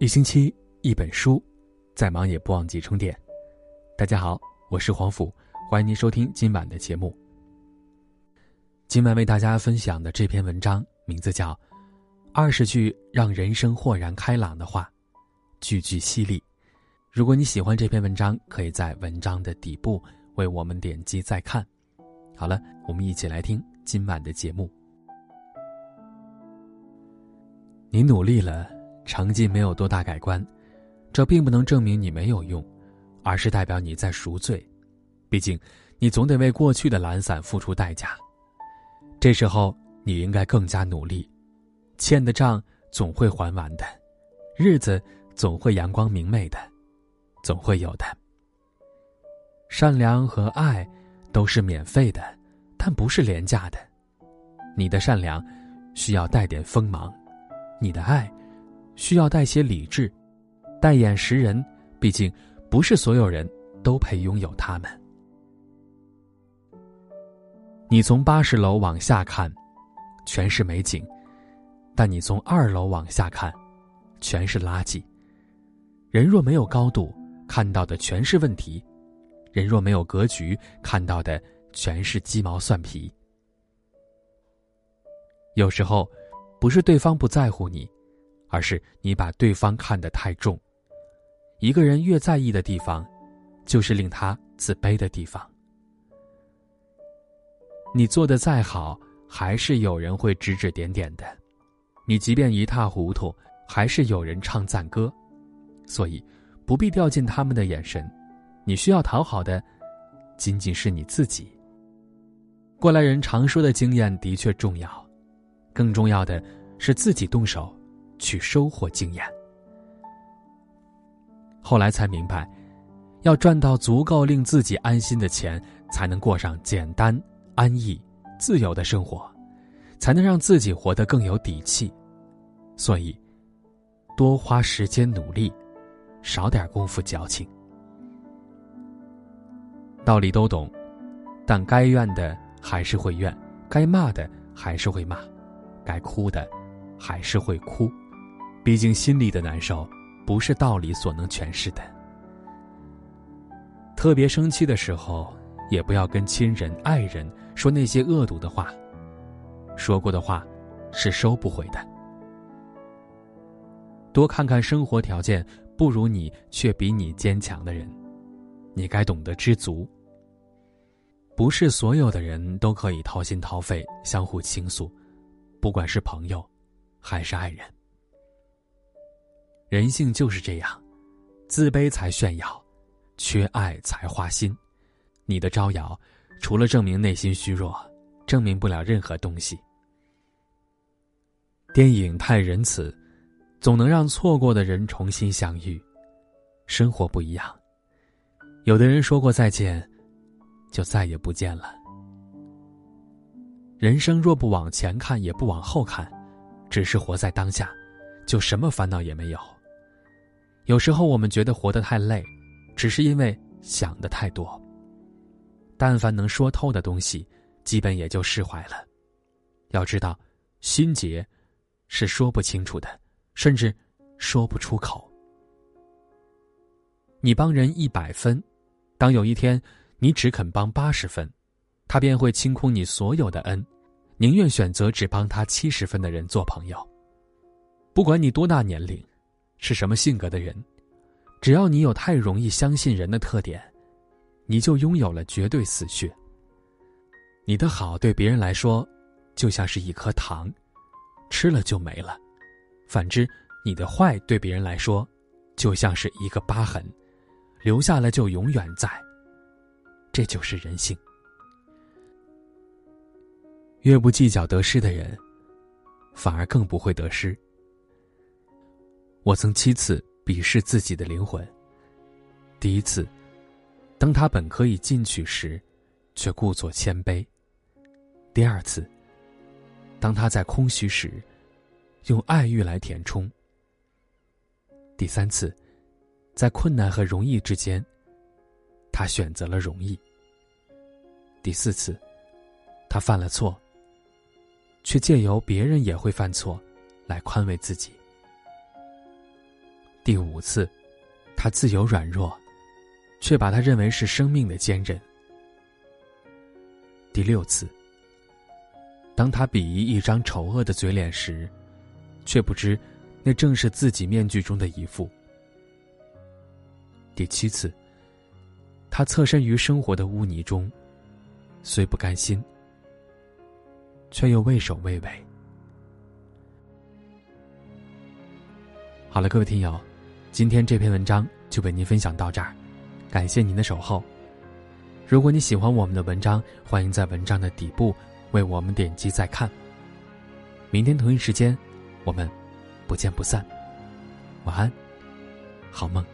一星期一本书，再忙也不忘记充电。大家好，我是黄甫，欢迎您收听今晚的节目。今晚为大家分享的这篇文章名字叫《二十句让人生豁然开朗的话》，句句犀利。如果你喜欢这篇文章，可以在文章的底部为我们点击再看。好了，我们一起来听今晚的节目。你努力了。成绩没有多大改观，这并不能证明你没有用，而是代表你在赎罪。毕竟，你总得为过去的懒散付出代价。这时候，你应该更加努力。欠的账总会还完的，日子总会阳光明媚的，总会有的。善良和爱都是免费的，但不是廉价的。你的善良需要带点锋芒，你的爱。需要带些理智，带眼识人，毕竟不是所有人都配拥有他们。你从八十楼往下看，全是美景；但你从二楼往下看，全是垃圾。人若没有高度，看到的全是问题；人若没有格局，看到的全是鸡毛蒜皮。有时候，不是对方不在乎你。而是你把对方看得太重，一个人越在意的地方，就是令他自卑的地方。你做的再好，还是有人会指指点点的；你即便一塌糊涂，还是有人唱赞歌。所以，不必掉进他们的眼神。你需要讨好的，仅仅是你自己。过来人常说的经验的确重要，更重要的是自己动手。去收获经验。后来才明白，要赚到足够令自己安心的钱，才能过上简单、安逸、自由的生活，才能让自己活得更有底气。所以，多花时间努力，少点功夫矫情。道理都懂，但该怨的还是会怨，该骂的还是会骂，该哭的还是会哭。毕竟心里的难受，不是道理所能诠释的。特别生气的时候，也不要跟亲人、爱人说那些恶毒的话。说过的话，是收不回的。多看看生活条件不如你却比你坚强的人，你该懂得知足。不是所有的人都可以掏心掏肺相互倾诉，不管是朋友，还是爱人。人性就是这样，自卑才炫耀，缺爱才花心。你的招摇，除了证明内心虚弱，证明不了任何东西。电影太仁慈，总能让错过的人重新相遇。生活不一样，有的人说过再见，就再也不见了。人生若不往前看，也不往后看，只是活在当下，就什么烦恼也没有。有时候我们觉得活得太累，只是因为想的太多。但凡能说透的东西，基本也就释怀了。要知道，心结是说不清楚的，甚至说不出口。你帮人一百分，当有一天你只肯帮八十分，他便会清空你所有的恩，宁愿选择只帮他七十分的人做朋友。不管你多大年龄。是什么性格的人，只要你有太容易相信人的特点，你就拥有了绝对死穴。你的好对别人来说，就像是一颗糖，吃了就没了；反之，你的坏对别人来说，就像是一个疤痕，留下了就永远在。这就是人性。越不计较得失的人，反而更不会得失。我曾七次鄙视自己的灵魂。第一次，当他本可以进取时，却故作谦卑；第二次，当他在空虚时，用爱欲来填充；第三次，在困难和容易之间，他选择了容易；第四次，他犯了错，却借由别人也会犯错，来宽慰自己。第五次，他自由软弱，却把他认为是生命的坚韧。第六次，当他鄙夷一张丑恶的嘴脸时，却不知那正是自己面具中的一副。第七次，他侧身于生活的污泥中，虽不甘心，却又畏首畏尾。好了，各位听友，今天这篇文章就为您分享到这儿，感谢您的守候。如果你喜欢我们的文章，欢迎在文章的底部为我们点击再看。明天同一时间，我们不见不散。晚安，好梦。